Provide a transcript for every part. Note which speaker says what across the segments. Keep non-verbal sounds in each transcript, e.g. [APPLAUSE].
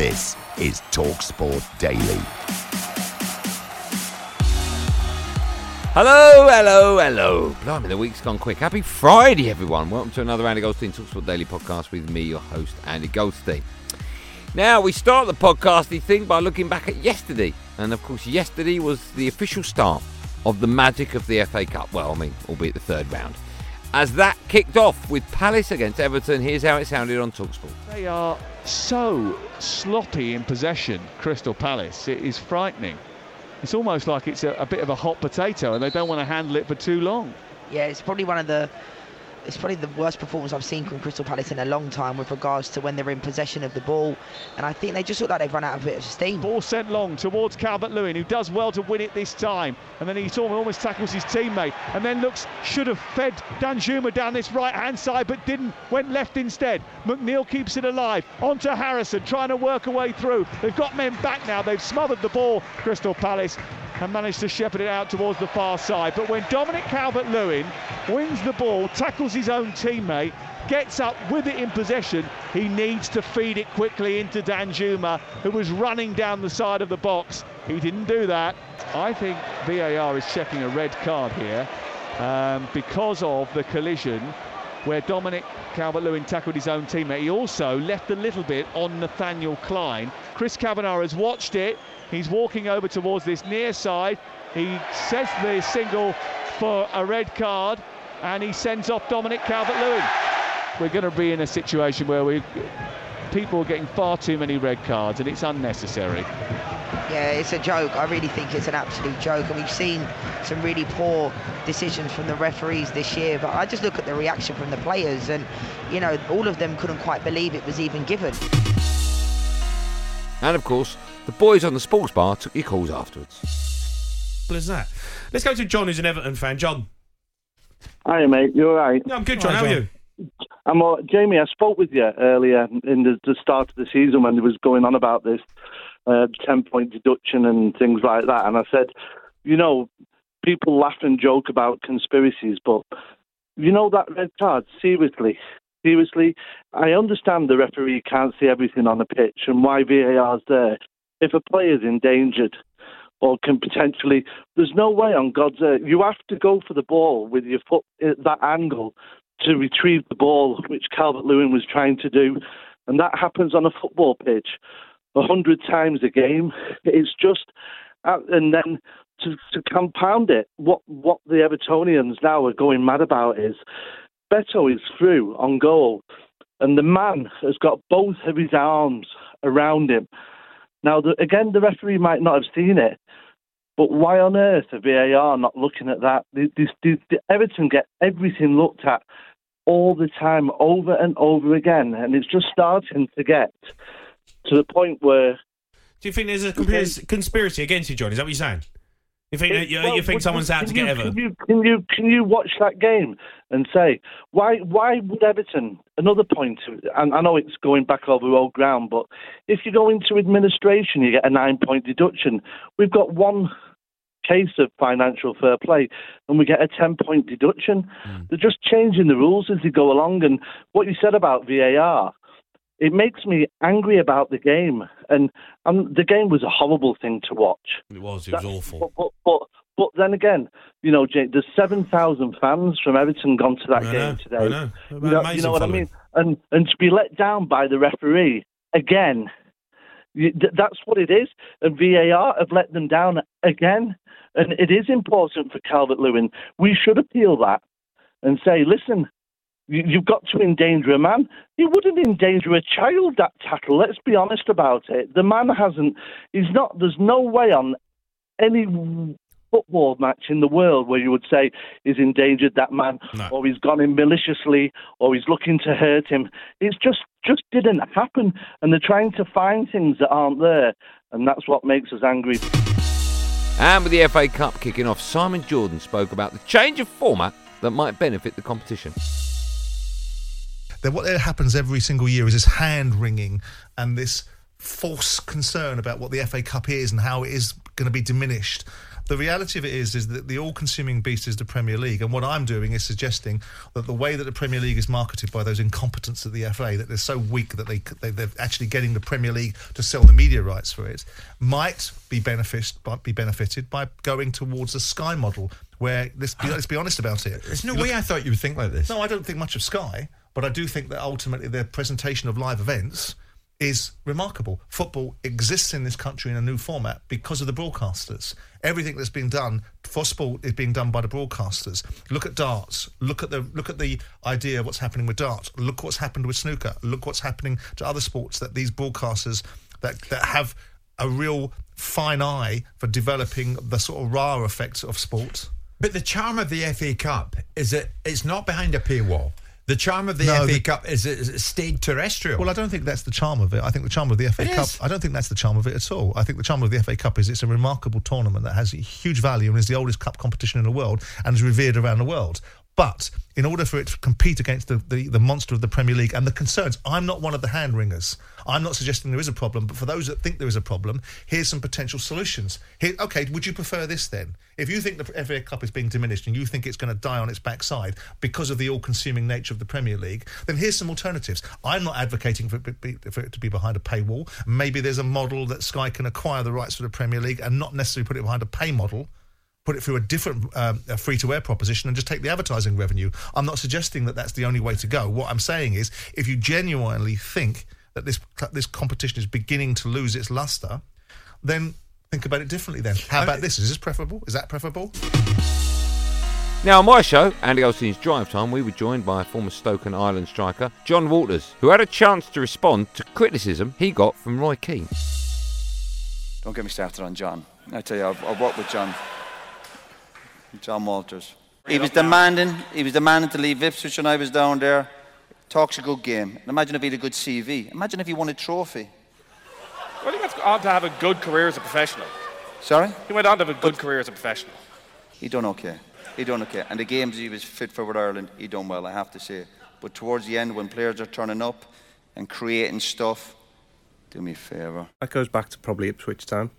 Speaker 1: This is TalkSport Daily.
Speaker 2: Hello, hello, hello. Blimey, the week's gone quick. Happy Friday, everyone. Welcome to another Andy Goldstein TalkSport Daily podcast with me, your host, Andy Goldstein. Now, we start the podcasty thing by looking back at yesterday. And of course, yesterday was the official start of the magic of the FA Cup. Well, I mean, albeit the third round. As that kicked off with Palace against Everton, here's how it sounded on TalkSport.
Speaker 3: They are so sloppy in possession, Crystal Palace. It is frightening. It's almost like it's a, a bit of a hot potato and they don't want to handle it for too long.
Speaker 4: Yeah, it's probably one of the it's probably the worst performance I've seen from Crystal Palace in a long time with regards to when they're in possession of the ball. And I think they just look like they've run out of a bit of steam.
Speaker 3: Ball sent long towards Calvert Lewin, who does well to win it this time. And then he almost tackles his teammate. And then looks, should have fed Dan Danjuma down this right hand side, but didn't, went left instead. McNeil keeps it alive. On to Harrison, trying to work a way through. They've got men back now. They've smothered the ball, Crystal Palace and managed to shepherd it out towards the far side. But when Dominic Calvert Lewin wins the ball, tackles his own teammate, gets up with it in possession, he needs to feed it quickly into Danjuma, who was running down the side of the box. He didn't do that. I think VAR is checking a red card here um, because of the collision where Dominic Calvert-Lewin tackled his own teammate. He also left a little bit on Nathaniel Klein. Chris Kavanagh has watched it. He's walking over towards this near side. He sets the single for a red card and he sends off Dominic Calvert-Lewin. We're going to be in a situation where we people are getting far too many red cards and it's unnecessary.
Speaker 4: Yeah, it's a joke. I really think it's an absolute joke. And we've seen some really poor decisions from the referees this year. But I just look at the reaction from the players, and, you know, all of them couldn't quite believe it was even given.
Speaker 2: And of course, the boys on the sports bar took your calls afterwards.
Speaker 5: Simple as that. Let's go to John, who's an Everton fan. John.
Speaker 6: Hi, mate. You all right?
Speaker 5: Yeah, I'm good, John.
Speaker 6: Hi,
Speaker 5: How are you?
Speaker 6: I'm all, Jamie, I spoke with you earlier in the, the start of the season when it was going on about this uh, 10 point deduction and things like that. And I said, you know, people laugh and joke about conspiracies, but you know that red card, seriously. Seriously, I understand the referee can't see everything on the pitch and why VAR's there. If a player's endangered or can potentially, there's no way on God's earth. You have to go for the ball with your foot at that angle to retrieve the ball, which Calvert Lewin was trying to do. And that happens on a football pitch a hundred times a game. It's just, uh, and then to, to compound it, what what the Evertonians now are going mad about is Beto is through on goal, and the man has got both of his arms around him. Now, the, again, the referee might not have seen it, but why on earth are VAR not looking at that? The Everton get everything looked at all the time, over and over again, and it's just starting to get to the point where
Speaker 5: Do you think there's a conspiracy, conspiracy against you, John? Is that what you're saying? You think that, you,
Speaker 6: Well,
Speaker 5: you think someone's out to get
Speaker 6: you,
Speaker 5: Everton?
Speaker 6: Can you, can you can you watch that game and say why why would Everton? Another point, and I know it's going back over old ground, but if you go into administration, you get a nine point deduction. We've got one case of financial fair play, and we get a ten point deduction.
Speaker 5: Hmm.
Speaker 6: They're just changing the rules as they go along. And what you said about VAR, it makes me angry about the game. And um, the game was a horrible thing to watch.
Speaker 5: It was. It was awful.
Speaker 6: But, but, but, But then again, you know, Jake, there's 7,000 fans from Everton gone to that
Speaker 5: I
Speaker 6: game
Speaker 5: know,
Speaker 6: today.
Speaker 5: I know.
Speaker 6: You know, you know what. I mean? And and to be let down by the referee again. That's what it is. And VAR have let them down again. And it is important for Calvert Lewin. We should appeal that and say, listen, you've got to endanger a man. You wouldn't endanger a child that tackle. Let's be honest about it. The man hasn't. He's not. There's no way on any football match in the world where you would say he's endangered that man,
Speaker 5: No.
Speaker 6: or he's gone in maliciously, or he's looking to hurt him. It's just just didn't happen, and they're trying to find things that aren't there, and that's what makes us angry.
Speaker 2: And with the FA Cup kicking off, Simon Jordan spoke about the change of format that might benefit the competition.
Speaker 7: That what happens every single year is this hand wringing and this false concern about what the FA Cup is and how it is going to be diminished. The reality of it is, is that the all-consuming beast is the Premier League, and what I'm doing is suggesting that the way that the Premier League is marketed by those incompetents at the FA, that they're so weak that they, they they're actually getting the Premier League to sell the media rights for it, might be benefit might be benefited by going towards a Sky model, where let's be, let's be honest about it.
Speaker 8: There's no
Speaker 7: look-
Speaker 8: way I thought you would think like this.
Speaker 7: no, I don't think much of Sky, but I do think that ultimately their presentation of live events is remarkable. Football exists in this country in a new format because of the broadcasters. Everything that's been done for sport is being done by the broadcasters. Look at darts. Look at the look at the idea of what's happening with darts. Look what's happened with snooker. Look what's happening to other sports that these broadcasters that that have a real fine eye for developing the sort of raw effects of sport.
Speaker 8: But the charm of the FA Cup is that it's not behind a paywall. The charm of the
Speaker 7: No,
Speaker 8: FA
Speaker 7: the-
Speaker 8: Cup is it's stayed terrestrial.
Speaker 7: Well, I don't think that's the charm of it. I think the charm of the FA
Speaker 8: It
Speaker 7: Cup.
Speaker 8: is.
Speaker 7: I don't think that's the charm of it at all. I think the charm of the FA Cup is it's a remarkable tournament that has huge value and is the oldest cup competition in the world and is revered around the world. But in order for it to compete against the, the, the monster of the Premier League and the concerns, I'm not one of the hand wringers. I'm not suggesting there is a problem, but for those that think there is a problem, here's some potential solutions. Here, okay, would you prefer this then? If you think the FA Cup is being diminished and you think it's going to die on its backside because of the all-consuming nature of the Premier League, then here's some alternatives. I'm not advocating for it, be, for it to be behind a paywall. Maybe there's a model that Sky can acquire the rights for the Premier League and not necessarily put it behind a pay model put it through a different um, free-to-air proposition and just take the advertising revenue. I'm not suggesting that that's the only way to go. What I'm saying is, if you genuinely think that this this competition is beginning to lose its luster, then think about it differently. Then, how about this? Is this preferable? Is that preferable?
Speaker 2: Now, on my show, Andy Olsen's Drive Time, we were joined by former Stoke and Ireland striker Jon Walters, who had a chance to respond to criticism he got from Roy Keane.
Speaker 9: Don't get me started on Jon. I tell you, I've, I've worked with Jon. Jon Walters. He was demanding. He was demanding to leave Ipswich when I was down there. Talks a good game. And imagine if he had a good CV. Imagine if he won a trophy.
Speaker 10: Well, he went on to have a good career as a professional.
Speaker 9: Sorry?
Speaker 10: He went on to have a good career as a professional.
Speaker 9: He done okay. He done okay. And the games he was fit for with Ireland, he done well. I have to say. But towards the end, when players are turning up and creating stuff, do me a favour.
Speaker 11: That goes back to probably Ipswich time.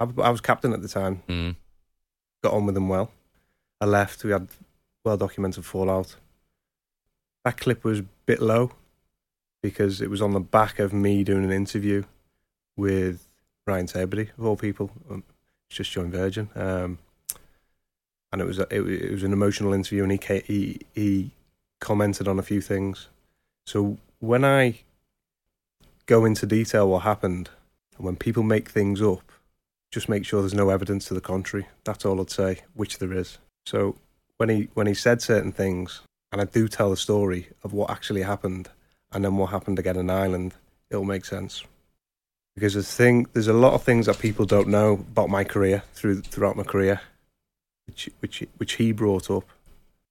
Speaker 11: I, I was captain at the time.
Speaker 2: Mm.
Speaker 11: Got on with them well. I left. We had well documented fallout. That clip was a bit low because it was on the back of me doing an interview with Ryan Tubridy, of all people. Um, He's just joined Virgin. Um, and it was a, it, wa- it was an emotional interview, and he, he he commented on a few things. So when I go into detail what happened, and when people make things up, just make sure there's no evidence to the contrary. That's all I'd say, which there is. So when he when he said certain things, and I do tell the story of what actually happened, and then what happened again in Ireland, it'll make sense. Because the thing, there's a lot of things that people don't know about my career through throughout my career, which which which he brought up,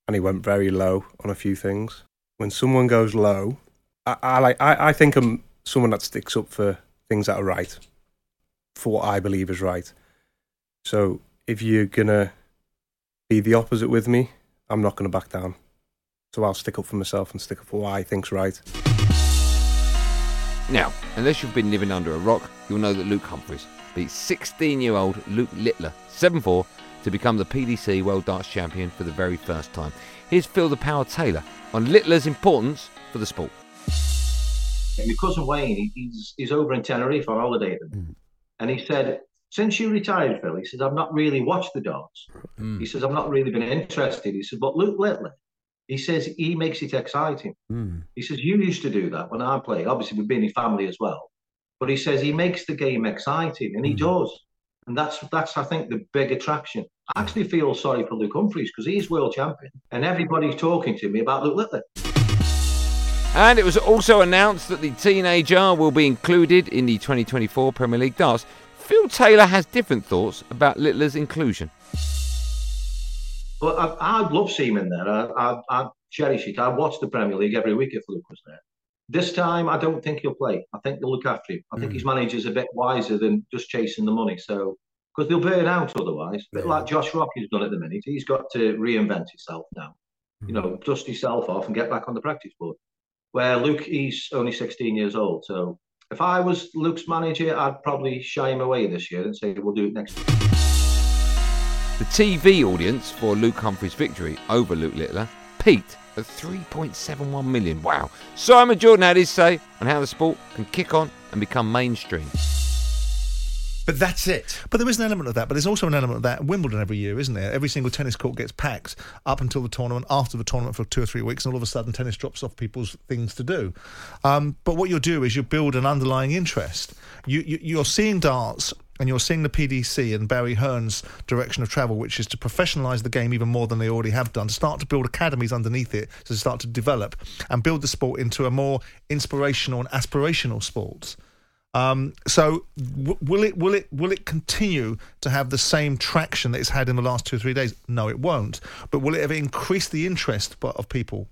Speaker 11: and he went very low on a few things. When someone goes low, I, I like I, I think I'm someone that sticks up for things that are right, for what I believe is right. So if you're gonna be the opposite with me, I'm not gonna back down. So I'll stick up for myself and stick up for what I think's right.
Speaker 2: Now, unless you've been living under a rock, you'll know that Luke Humphries beat 16 year old Luke Littler 7 4 to become the PDC World Darts Champion for the very first time. Here's Phil the Power Taylor on Littler's importance for the sport.
Speaker 12: And my cousin Wayne, he's, he's over in Tenerife on holiday. Mm. And he said, since you retired, Phil, he says, I've not really watched the Darts.
Speaker 2: Hmm.
Speaker 12: He says, I've not really been interested. He says, but Luke Littler, he says, he makes it exciting. He says, you used to do that when I played. Obviously, we've been in family as well. But he says he makes the game exciting, and he does. And that's, that's I think, the big attraction. I actually feel sorry for Luke Humphries because he's world champion, and everybody's talking to me about Luke Littler.
Speaker 2: And it was also announced that the teenager will be included in the 2024 Premier League darts. Phil Taylor has different thoughts about Littler's inclusion.
Speaker 12: But I, I'd love seeing him in there. I, I, I cherish it. I watch the Premier League every week if Luke was there. This time, I don't think he'll play. I think they'll look after him. I think hmm. his manager's a bit wiser than just chasing the money. So, because they'll burn out otherwise. A bit like Josh Rocky's done at the minute. He's got to reinvent himself now. You hmm. know, dust himself off and get back on the practice board. Where Luke, he's only 16 years old. So, if I was Luke's manager, I'd probably shy him away this year and say we'll do it next year.
Speaker 2: The TV audience for Luke Humphries' victory over Luke Littler peaked at 3.71 million. Wow. Simon Jordan had his say on how the sport can kick on and become mainstream.
Speaker 8: But that's it.
Speaker 7: But there is an element of that. But there's also an element of that Wimbledon every year, isn't there? Every single tennis court gets packed up until the tournament, after the tournament for two or three weeks, and all of a sudden tennis drops off people's things to do. Um, but what you'll do is you build an underlying interest. You, you, you're seeing darts and you're seeing the PDC and Barry Hearn's direction of travel, which is to professionalise the game even more than they already have done, to start to build academies underneath it, to start to develop and build the sport into a more inspirational and aspirational sport. Um, so w- will it will it will it continue to have the same traction that it's had in the last two or three days? No, it won't. But will it ever increase the interest of people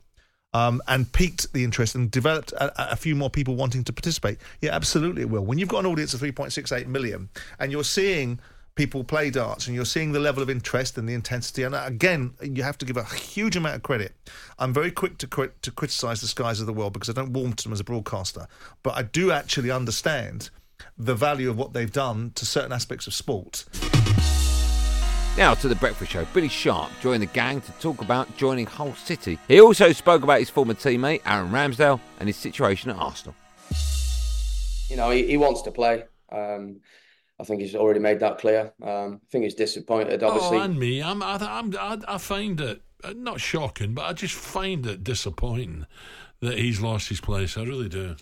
Speaker 7: um, and piqued the interest and developed a, a few more people wanting to participate? Yeah, absolutely it will. When you've got an audience of 3.68 million and you're seeing people play darts and you're seeing the level of interest and the intensity, and again, you have to give a huge amount of credit. I'm very quick to crit- to criticise the skies of the world because I don't warm to them as a broadcaster, but I do actually understand the value of what they've done to certain aspects of sport.
Speaker 2: Now to the breakfast show. Billy Sharp joined the gang to talk about joining Hull City. He also spoke about his former teammate Aaron Ramsdale and his situation at Arsenal.
Speaker 13: You know, he, he wants to play. Um, I think he's already made that clear. Um, I think he's disappointed, obviously.
Speaker 14: Oh, and me, I'm, I, I'm, I, I find it uh, not shocking, but I just find it disappointing that he's lost his place. I really do.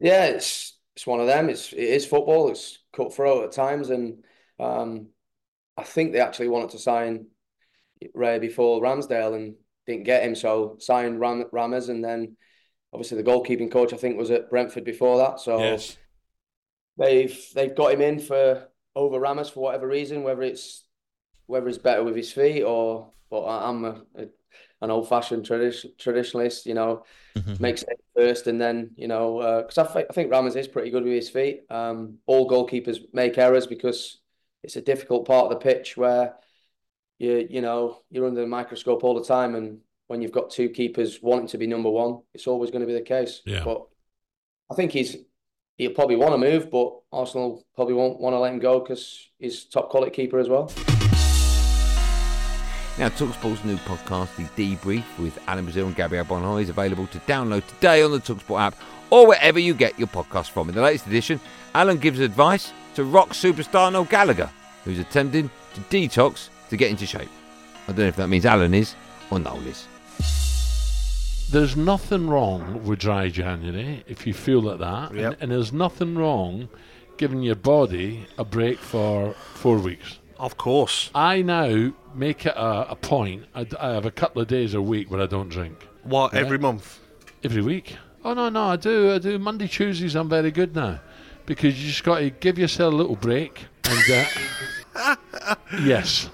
Speaker 13: Yeah, it's it's one of them. It's it is football. It's cutthroat at times, and um, I think they actually wanted to sign Raya before Ramsdale and didn't get him, so signed Ram, Rammers, and then obviously the goalkeeping coach I think was at Brentford before that. So
Speaker 14: Yes.
Speaker 13: They've they've got him in for over Rammers for whatever reason, whether it's whether it's better with his feet or but I'm a, a, an old fashioned tradition, traditionalist, you know, makes it first and then you know because I, thi- I think Rammers is pretty good with his feet. Um, all goalkeepers make errors because it's a difficult part of the pitch where you you know you're under the microscope all the time and when you've got two keepers wanting to be number one, it's always going to be the case.
Speaker 14: Yeah.
Speaker 13: But I think he's he'll probably want to move, but Arsenal probably won't want to let him go because he's top quality keeper as well.
Speaker 2: Now, Talksport's new podcast, The Debrief with Alan Brazil and Gabriel Agbonlahor, is available to download today on the Talksport app or wherever you get your podcast from. In the latest edition, Alan gives advice to rock superstar Noel Gallagher, who's attempting to detox to get into shape. I don't know if that means Alan is or Noel is.
Speaker 14: There's nothing wrong with dry January if you feel like that, and, and there's nothing wrong giving your body a break for four weeks.
Speaker 5: Of course.
Speaker 14: I now make it a, a point. I have a couple of days a week where I don't drink.
Speaker 5: What, every month?
Speaker 14: Every week? Oh no, no, I do. I do. Monday, Tuesdays, I'm very good now because you just got to give yourself a little break. And uh, [LAUGHS] yes,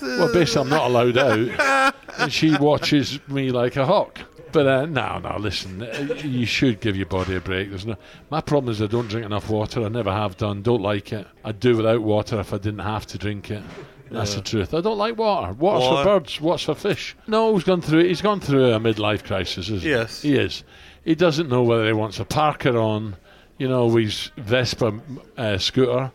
Speaker 14: well, basically, I'm not allowed out, and she watches me like a hawk. But uh, no, no, listen, uh, you should give your body a break. There's no. My problem is I don't drink enough water. I never have done. Don't like it. I'd do without water if I didn't have to drink it. That's
Speaker 5: Yeah.
Speaker 14: the truth. I don't like water. Water's
Speaker 5: Water.
Speaker 14: for birds. Water's for fish. No, he's gone through. He's gone through a midlife crisis. Isn't
Speaker 5: Yes.
Speaker 14: he? he is. He doesn't know whether he wants a Parker on, you know, his Vespa uh, scooter,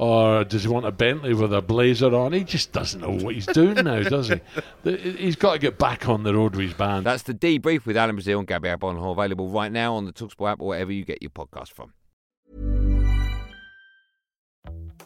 Speaker 14: or does he want a Bentley with a blazer on? He just doesn't know what he's doing now, does he? [LAUGHS] He's got to get back on the road with his band.
Speaker 2: That's the debrief with Alan Brazil and Gabriel Agbonlahor, available right now on the Talksport app or wherever you get your podcast from.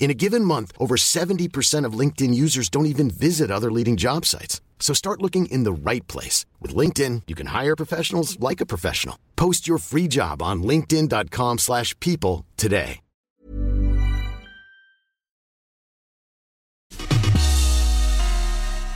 Speaker 15: In a given month, over 70% of LinkedIn users don't even visit other leading job sites. So start looking in the right place. With LinkedIn, you can hire professionals like a professional. Post your free job on linkedin.com slash people today.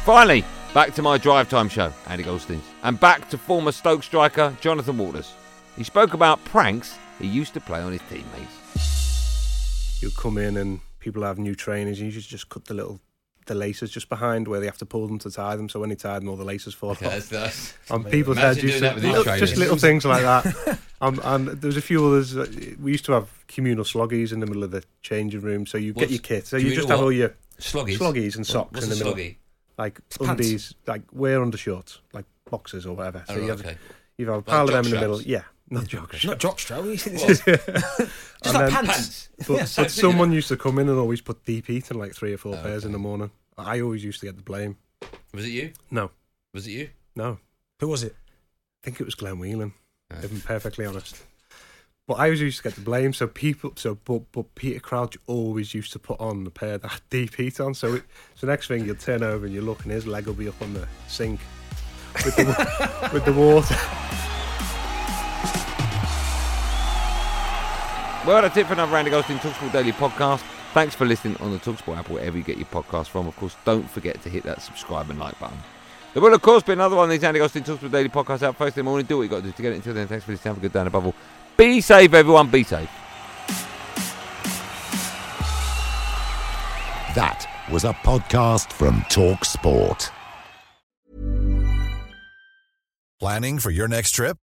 Speaker 2: Finally, back to my drive time show, Andy Goldstein, and back to former Stoke striker Jonathan Walters. He spoke about pranks he used to play on his teammates.
Speaker 11: You come in and people have new trainers, and you just, just cut the little the laces just behind where they have to pull them to tie them. So when he tie them, all the laces fall
Speaker 8: Okay,
Speaker 11: off.
Speaker 8: that's- that's-
Speaker 11: and people's heads used to,
Speaker 8: that with
Speaker 11: little- just little things like that. [LAUGHS] um, and there was a few others. uh, We used to have communal sloggies in the middle of the changing room. So you get your kit. So you just have all your
Speaker 8: Sloggies?
Speaker 11: sloggies and socks
Speaker 8: what's
Speaker 11: in the middle. Like
Speaker 8: It's pants.
Speaker 11: undies, like wear undershorts, like boxers or whatever. So
Speaker 8: Oh,
Speaker 11: you have,
Speaker 8: okay.
Speaker 11: you have a
Speaker 8: Like
Speaker 11: pile of them in the middle. Yeah, not jock
Speaker 16: Not jockstrap. [LAUGHS] Just like [LAUGHS]
Speaker 11: then-
Speaker 16: pants.
Speaker 11: But,
Speaker 16: Yeah,
Speaker 11: but [LAUGHS] someone used to come in and always put deep heat in like three or
Speaker 8: Oh,
Speaker 11: four pairs in the morning. I always used to get the blame.
Speaker 8: Was it you?
Speaker 11: No.
Speaker 8: Was it you?
Speaker 11: No.
Speaker 16: Who was it?
Speaker 11: I think it was Glenn Whelan, if oh. I'm perfectly honest. But I always used to get the blame. So people, so but but Peter Crouch always used to put on the pair that had deep heat on. So it, so next thing you'll turn over and you look and his leg will be up on the sink with the with the water.
Speaker 2: Well, that's it for another Andy Goldstein Talksport Daily podcast. Thanks for listening on the Talksport app, wherever you get your podcast from. Of course, don't forget to hit that subscribe and like button. There will, of course, be another one of these Andy Goldstein Talksport Daily podcasts out first in the morning. Do what you got to do to get it until then. Thanks for listening. Have a good day and above all, be safe, everyone. Be safe.
Speaker 1: That was a podcast from Talksport.
Speaker 17: Planning for your next trip?